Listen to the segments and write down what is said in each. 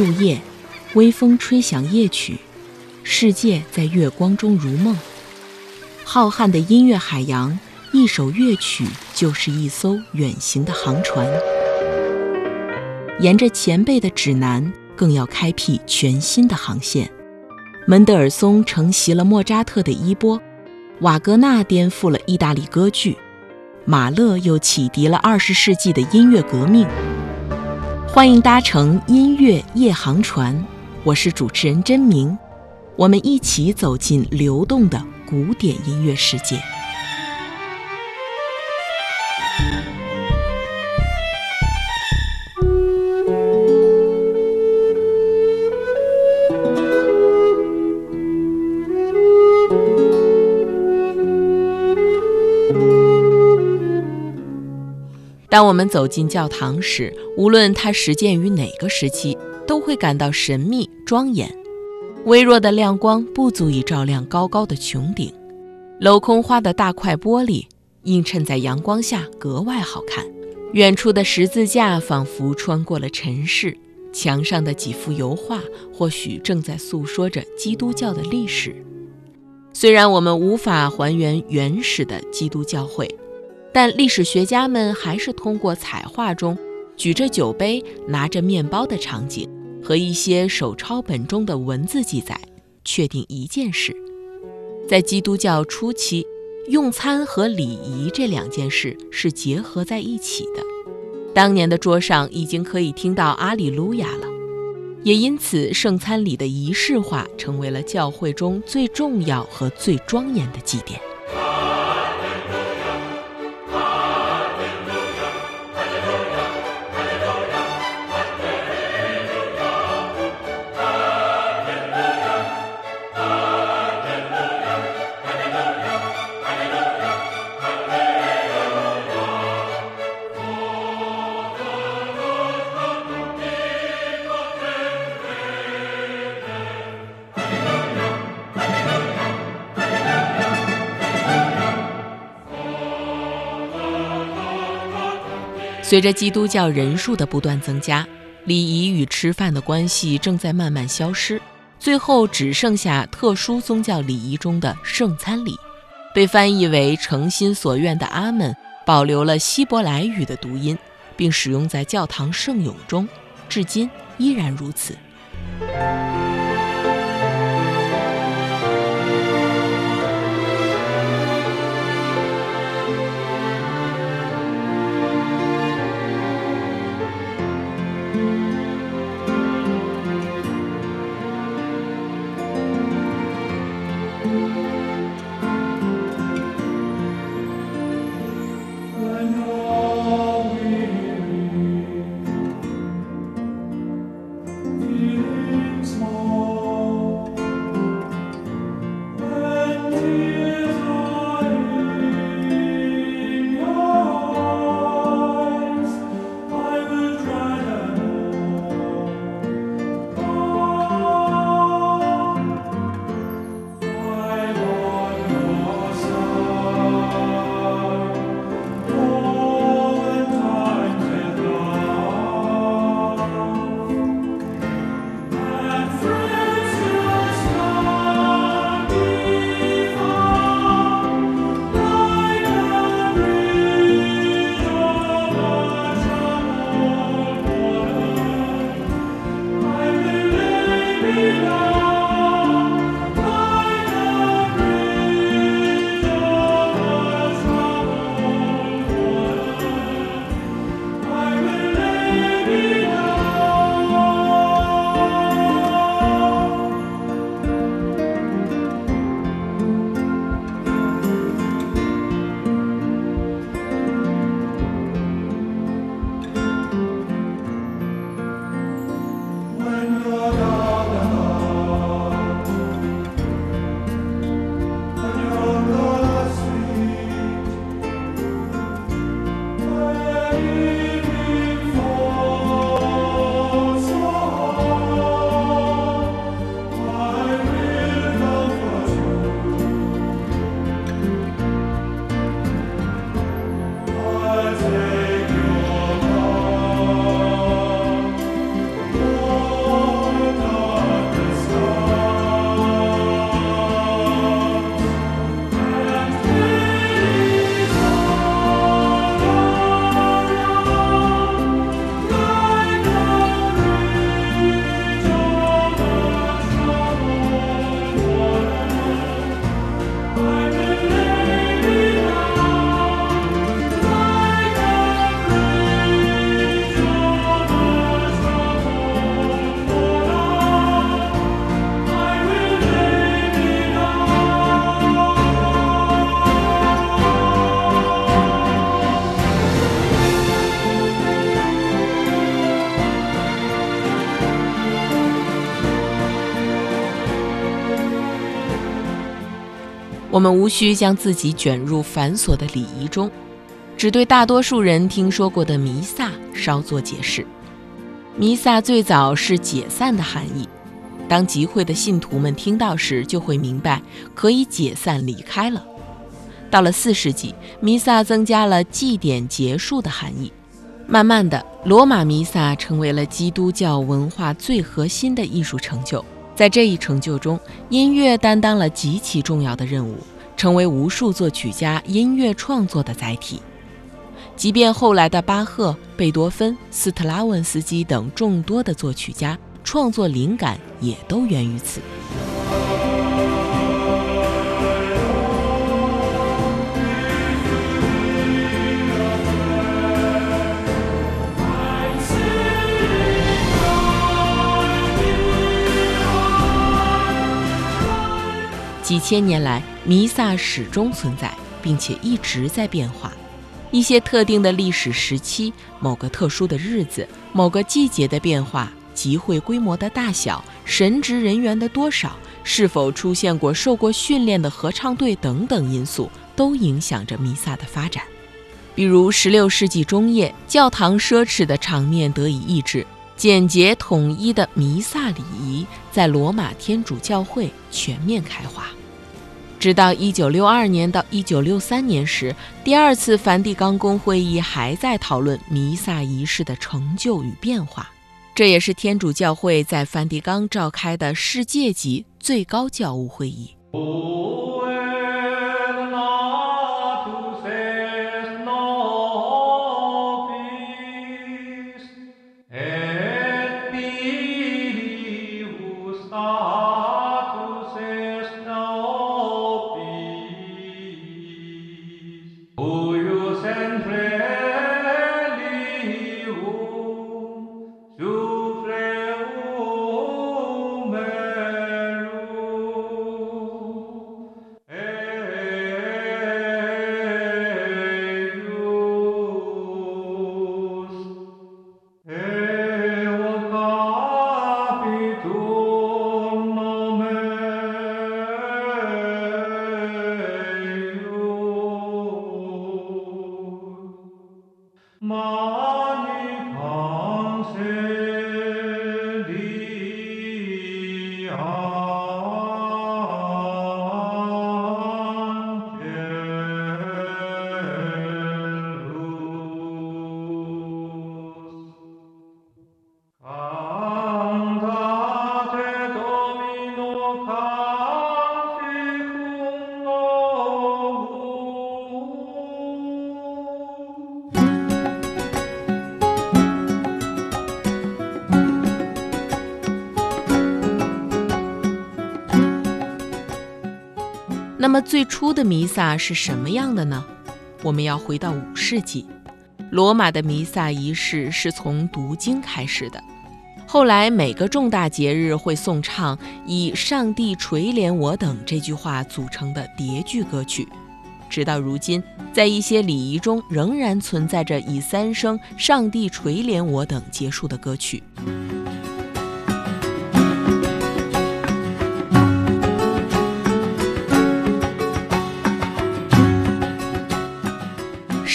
入夜，微风吹响夜曲，世界在月光中如梦。浩瀚的音乐海洋，一首乐曲就是一艘远行的航船。沿着前辈的指南，更要开辟全新的航线。门德尔松承袭了莫扎特的衣钵，瓦格纳颠覆了意大利歌剧，马勒又启迪了二十世纪的音乐革命。欢迎搭乘音乐夜航船，我是主持人真明，我们一起走进流动的古典音乐世界。当我们走进教堂时，无论它始建于哪个时期，都会感到神秘庄严。微弱的亮光不足以照亮高高的穹顶，镂空花的大块玻璃映衬在阳光下格外好看。远处的十字架仿佛穿过了尘世，墙上的几幅油画或许正在诉说着基督教的历史。虽然我们无法还原原始的基督教会。但历史学家们还是通过彩画中举着酒杯、拿着面包的场景和一些手抄本中的文字记载，确定一件事：在基督教初期，用餐和礼仪这两件事是结合在一起的。当年的桌上已经可以听到阿里路亚了，也因此圣餐礼的仪式化成为了教会中最重要和最庄严的祭典。随着基督教人数的不断增加，礼仪与吃饭的关系正在慢慢消失，最后只剩下特殊宗教礼仪中的圣餐礼，被翻译为“诚心所愿的阿门”，保留了希伯来语的读音，并使用在教堂圣咏中，至今依然如此。Lord. 我们无需将自己卷入繁琐的礼仪中，只对大多数人听说过的弥撒稍作解释。弥撒最早是解散的含义，当集会的信徒们听到时，就会明白可以解散离开了。到了四世纪，弥撒增加了祭典结束的含义。慢慢的，罗马弥撒成为了基督教文化最核心的艺术成就。在这一成就中，音乐担当了极其重要的任务，成为无数作曲家音乐创作的载体。即便后来的巴赫、贝多芬、斯特拉文斯基等众多的作曲家，创作灵感也都源于此。几千年来，弥撒始终存在，并且一直在变化。一些特定的历史时期、某个特殊的日子、某个季节的变化、集会规模的大小、神职人员的多少、是否出现过受过训练的合唱队等等因素，都影响着弥撒的发展。比如，16世纪中叶，教堂奢侈的场面得以抑制，简洁统一的弥撒礼仪在罗马天主教会全面开花。直到一九六二年到一九六三年时，第二次梵蒂冈公会议还在讨论弥撒仪式的成就与变化。这也是天主教会在梵蒂冈召开的世界级最高教务会议。那么最初的弥撒是什么样的呢？我们要回到五世纪，罗马的弥撒仪式是从读经开始的。后来每个重大节日会颂唱以“上帝垂怜我”等这句话组成的叠句歌曲，直到如今，在一些礼仪中仍然存在着以三声“上帝垂怜我”等结束的歌曲。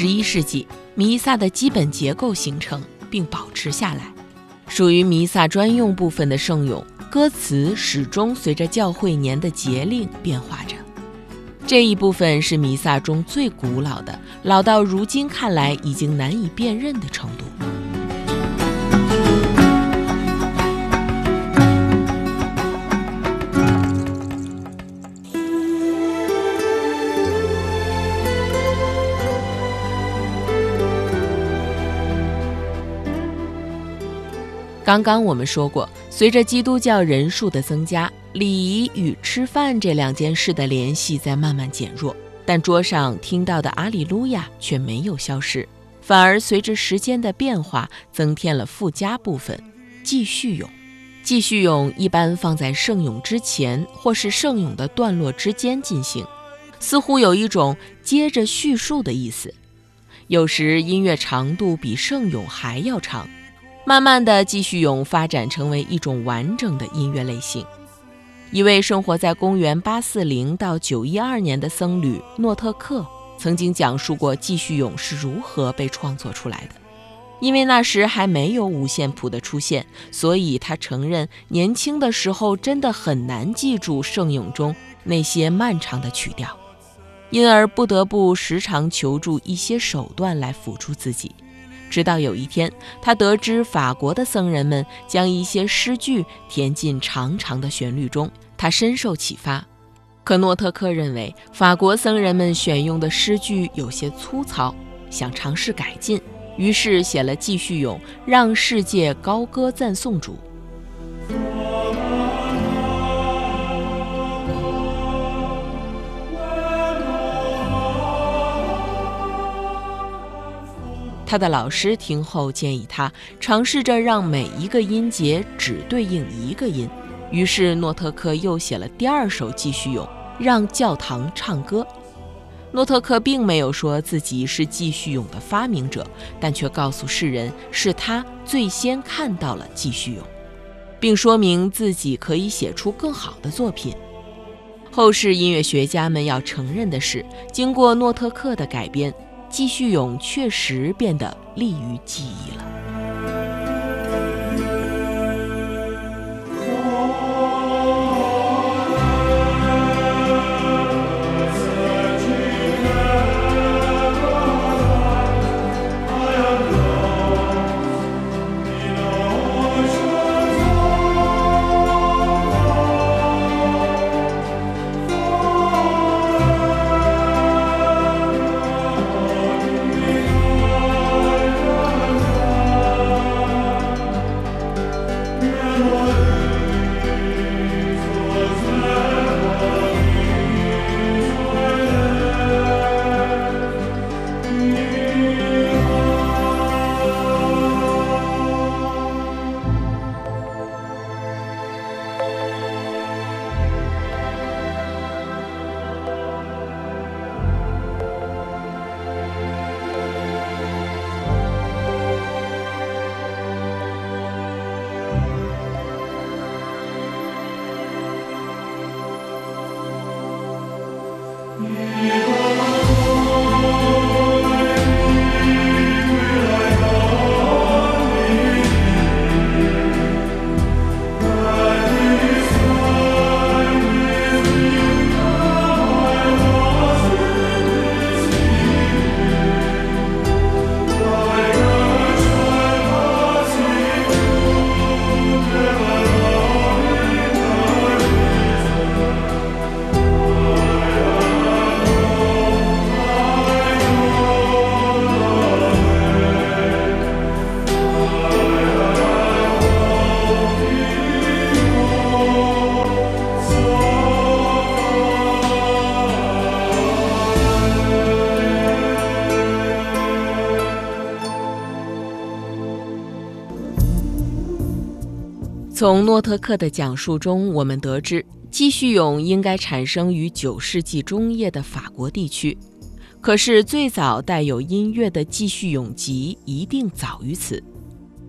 十一世纪，弥撒的基本结构形成并保持下来。属于弥撒专用部分的圣咏，歌词始终随着教会年的节令变化着。这一部分是弥撒中最古老的，老到如今看来已经难以辨认的程度。刚刚我们说过，随着基督教人数的增加，礼仪与吃饭这两件事的联系在慢慢减弱，但桌上听到的阿里路亚却没有消失，反而随着时间的变化增添了附加部分——继续咏。继续咏一般放在圣咏之前，或是圣咏的段落之间进行，似乎有一种接着叙述的意思。有时音乐长度比圣咏还要长。慢慢的，继续咏发展成为一种完整的音乐类型。一位生活在公元八四零到九一二年的僧侣诺特克曾经讲述过继续咏是如何被创作出来的。因为那时还没有五线谱的出现，所以他承认年轻的时候真的很难记住圣咏中那些漫长的曲调，因而不得不时常求助一些手段来辅助自己。直到有一天，他得知法国的僧人们将一些诗句填进长长的旋律中，他深受启发。可诺特克认为法国僧人们选用的诗句有些粗糙，想尝试改进，于是写了继续咏，让世界高歌赞颂主。他的老师听后建议他尝试着让每一个音节只对应一个音，于是诺特克又写了第二首继续咏，让教堂唱歌。诺特克并没有说自己是继续咏的发明者，但却告诉世人是他最先看到了继续咏，并说明自己可以写出更好的作品。后世音乐学家们要承认的是，经过诺特克的改编。继续咏确实变得利于记忆了。从诺特克的讲述中，我们得知继续咏应该产生于九世纪中叶的法国地区。可是，最早带有音乐的继续咏集一定早于此。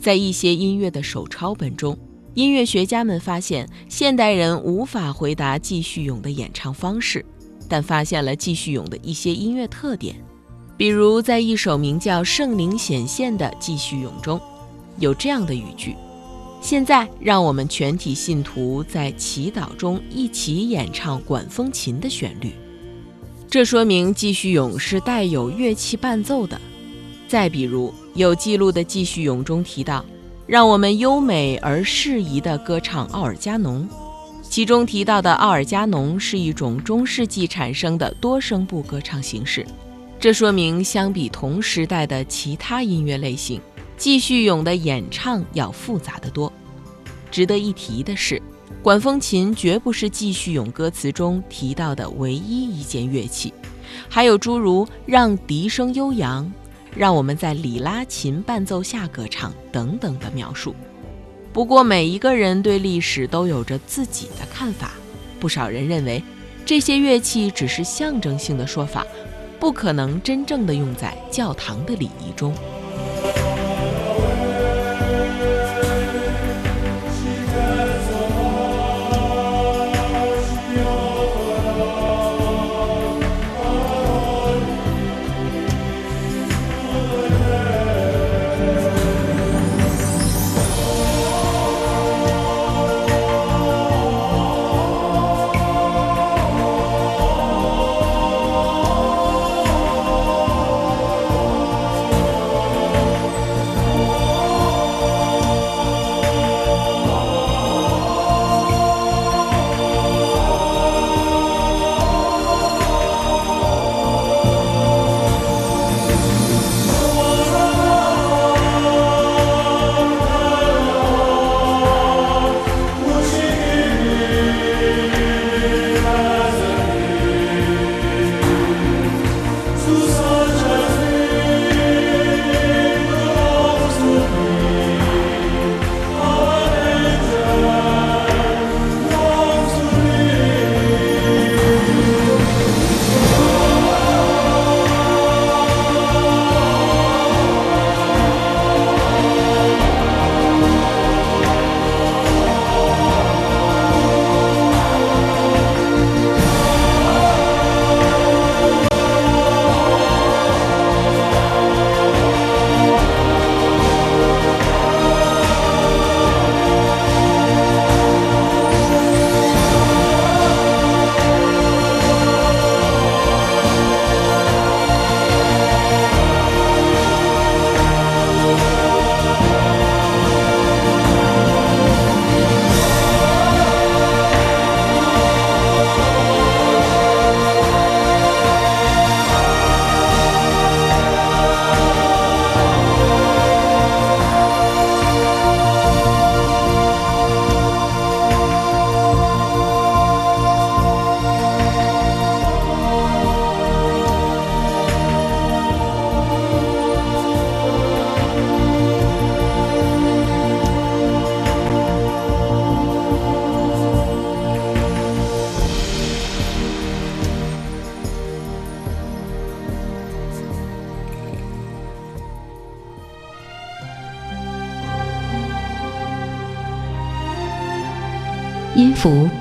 在一些音乐的手抄本中，音乐学家们发现现代人无法回答继续咏的演唱方式，但发现了继续咏的一些音乐特点。比如，在一首名叫《圣灵显现》的继续咏中，有这样的语句。现在，让我们全体信徒在祈祷中一起演唱管风琴的旋律。这说明继续咏是带有乐器伴奏的。再比如，有记录的继续咏中提到，让我们优美而适宜地歌唱奥尔加农。其中提到的奥尔加农是一种中世纪产生的多声部歌唱形式。这说明，相比同时代的其他音乐类型。继续咏的演唱要复杂得多。值得一提的是，管风琴绝不是继续咏歌词中提到的唯一一件乐器，还有诸如让笛声悠扬、让我们在里拉琴伴奏下歌唱等等的描述。不过，每一个人对历史都有着自己的看法。不少人认为，这些乐器只是象征性的说法，不可能真正的用在教堂的礼仪中。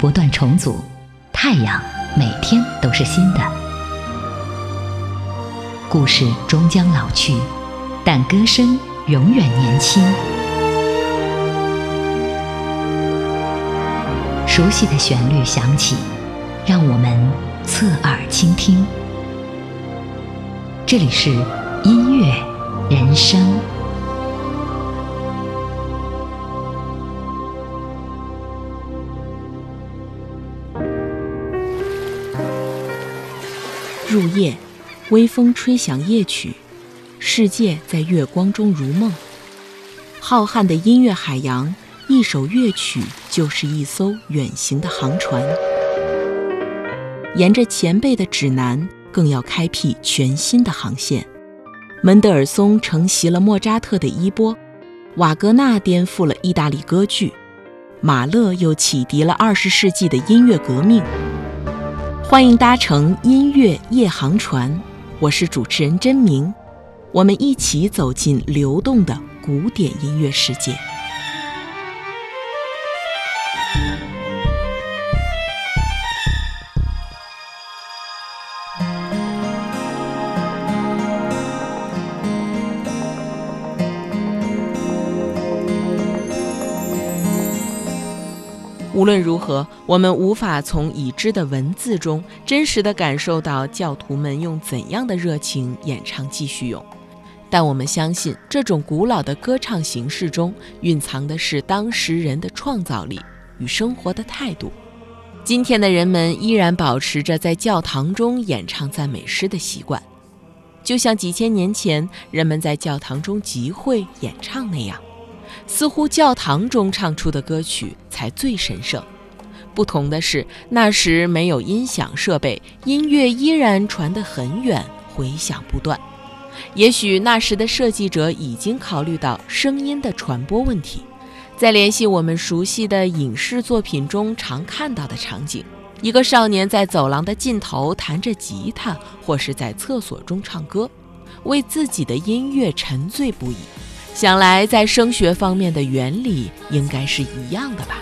不断重组，太阳每天都是新的。故事终将老去，但歌声永远年轻。熟悉的旋律响起，让我们侧耳倾听。这里是音乐人生。入夜，微风吹响夜曲，世界在月光中如梦。浩瀚的音乐海洋，一首乐曲就是一艘远行的航船。沿着前辈的指南，更要开辟全新的航线。门德尔松承袭了莫扎特的衣钵，瓦格纳颠覆了意大利歌剧，马勒又启迪了二十世纪的音乐革命。欢迎搭乘音乐夜航船，我是主持人真明，我们一起走进流动的古典音乐世界。无论如何，我们无法从已知的文字中真实地感受到教徒们用怎样的热情演唱《继续咏》，但我们相信，这种古老的歌唱形式中蕴藏的是当时人的创造力与生活的态度。今天的人们依然保持着在教堂中演唱赞美诗的习惯，就像几千年前人们在教堂中集会演唱那样。似乎教堂中唱出的歌曲才最神圣。不同的是，那时没有音响设备，音乐依然传得很远，回响不断。也许那时的设计者已经考虑到声音的传播问题。再联系我们熟悉的影视作品中常看到的场景：一个少年在走廊的尽头弹着吉他，或是在厕所中唱歌，为自己的音乐沉醉不已。想来，在声学方面的原理应该是一样的吧。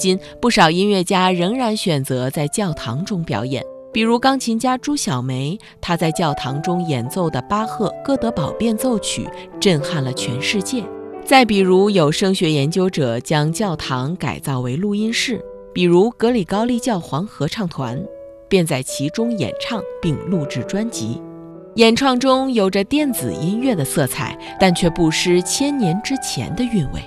今，不少音乐家仍然选择在教堂中表演，比如钢琴家朱小梅，她在教堂中演奏的巴赫《哥德堡变奏曲》震撼了全世界。再比如，有声学研究者将教堂改造为录音室，比如格里高利教皇合唱团，便在其中演唱并录制专辑。演唱中有着电子音乐的色彩，但却不失千年之前的韵味。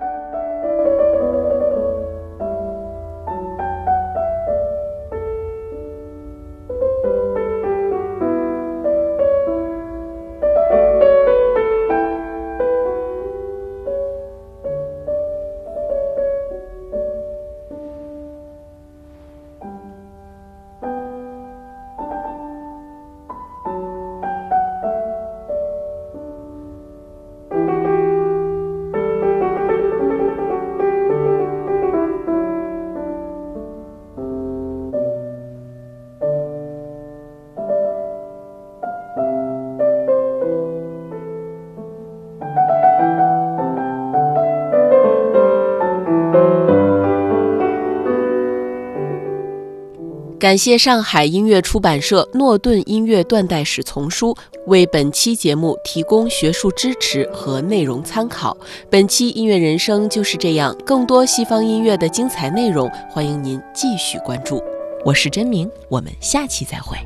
感谢上海音乐出版社《诺顿音乐断代史丛书》为本期节目提供学术支持和内容参考。本期音乐人生就是这样，更多西方音乐的精彩内容，欢迎您继续关注。我是真明，我们下期再会。